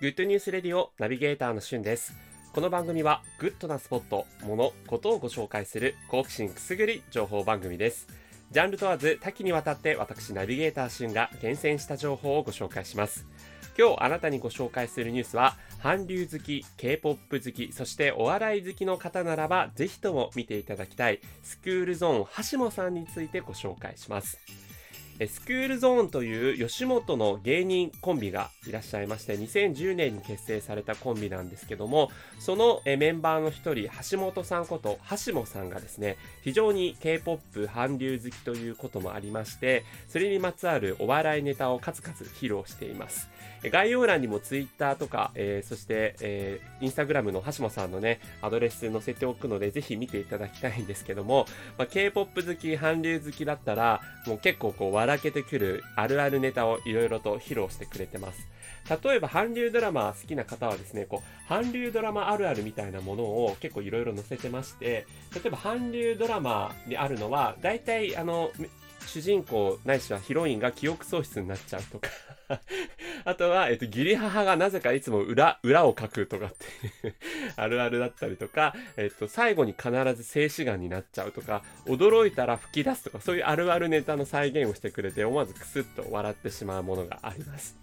グッドニュースレディオナビゲーターのしゅんです。この番組はグッドなスポット、物、ことをご紹介する好奇心くすぐり情報番組です。ジャンル問わず多岐にわたって私ナビゲーターしゅんが厳選した情報をご紹介します。今日あなたにご紹介するニュースは韓流好き、K-POP 好き、そしてお笑い好きの方ならばぜひとも見ていただきたいスクールゾーン橋本さんについてご紹介します。スクールゾーンという吉本の芸人コンビがいらっしゃいまして2010年に結成されたコンビなんですけどもそのメンバーの一人橋本さんこと橋本さんがですね非常に K-POP 韓流好きということもありましてそれにまつわるお笑いネタを数々披露しています。概要欄にも Twitter とか、えー、そして、えー、Instagram の橋本さんのねアドレス載せておくのでぜひ見ていただきたいんですけども、まあ、K-POP 好き韓流好きだったらもう結構こう笑らけてくるあるあるネタをいろいろと披露してくれてます。例えば韓流ドラマ好きな方はですね、こう、韓流ドラマあるあるみたいなものを結構いろいろ載せてまして、例えば韓流ドラマにあるのは、大体あの、主人公ないしはヒロインが記憶喪失になっちゃうとか あとは、えっと、義理母がなぜかいつも裏、裏を書くとかっていう あるあるだったりとか、えっと、最後に必ず静止画になっちゃうとか、驚いたら吹き出すとか、そういうあるあるネタの再現をしてくれて、思わずクスッと笑ってしまうものがあります。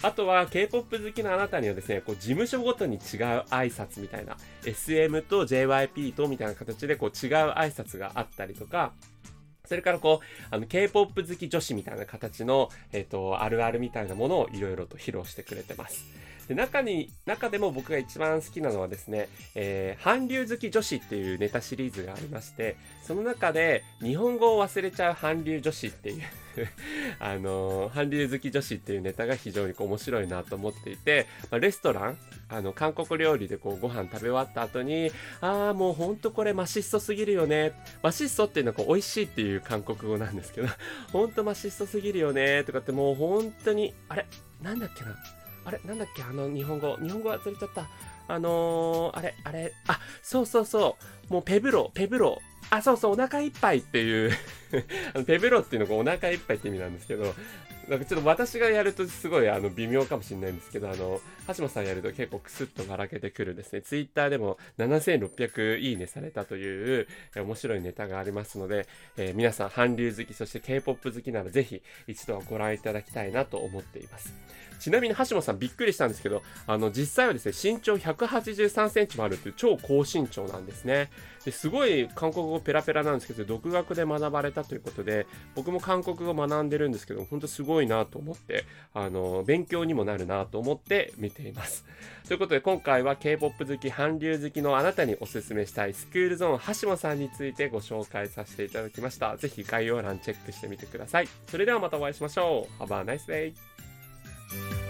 あとは K-POP 好きなあなたにはですね、こう事務所ごとに違う挨拶みたいな、SM と JYP とみたいな形でこう違う挨拶があったりとか、それからこう、あの、K-POP 好き女子みたいな形の、えっ、ー、と、あるあるみたいなものをいろいろと披露してくれてます。で、中に、中でも僕が一番好きなのはですね、えー、韓流好き女子っていうネタシリーズがありまして、その中で日本語を忘れちゃう韓流女子っていう あのー、韓流好き女子っていうネタが非常にこう面白いなと思っていて、まあ、レストラン、あの、韓国料理でこうご飯食べ終わった後に、ああ、もうほんとこれマシッソすぎるよね。マシッソっていうのはこう美味しいっていう韓国語なんですけど、ほんとマシッソすぎるよねとかってもう本当に、あれなんだっけなあれなんだっけ？あの日本語。日本語忘れちゃった。あのー、あれ、あれ、あ、そうそうそう。もうペブロ、ペブロ。あ、そうそう、お腹いっぱいっていう ペブロっていうのがお腹いっぱいって意味なんですけど、なんかちょっと私がやるとすごいあの微妙かもしれないんですけど、あの、橋本さんやると結構クスッと笑けてくるですね。ツイッターでも7600いいねされたという面白いネタがありますので、えー、皆さん韓流好き、そして K-POP 好きならぜひ一度はご覧いただきたいなと思っています。ちなみに橋本さんびっくりしたんですけど、あの、実際はですね、身長183センチもあるという超高身長なんですね。ですごい韓国語ペラペラなんですけど、独学で学ばれたということで、僕も韓国語学んでるんですけど、本当すごいいなと思って、あの、勉強にもなるなと思って見ています。ということで、今回は K-POP 好き、韓流好きのあなたにおすすめしたいスクールゾーン橋本さんについてご紹介させていただきました。ぜひ概要欄チェックしてみてください。それではまたお会いしましょう。Have a nice day!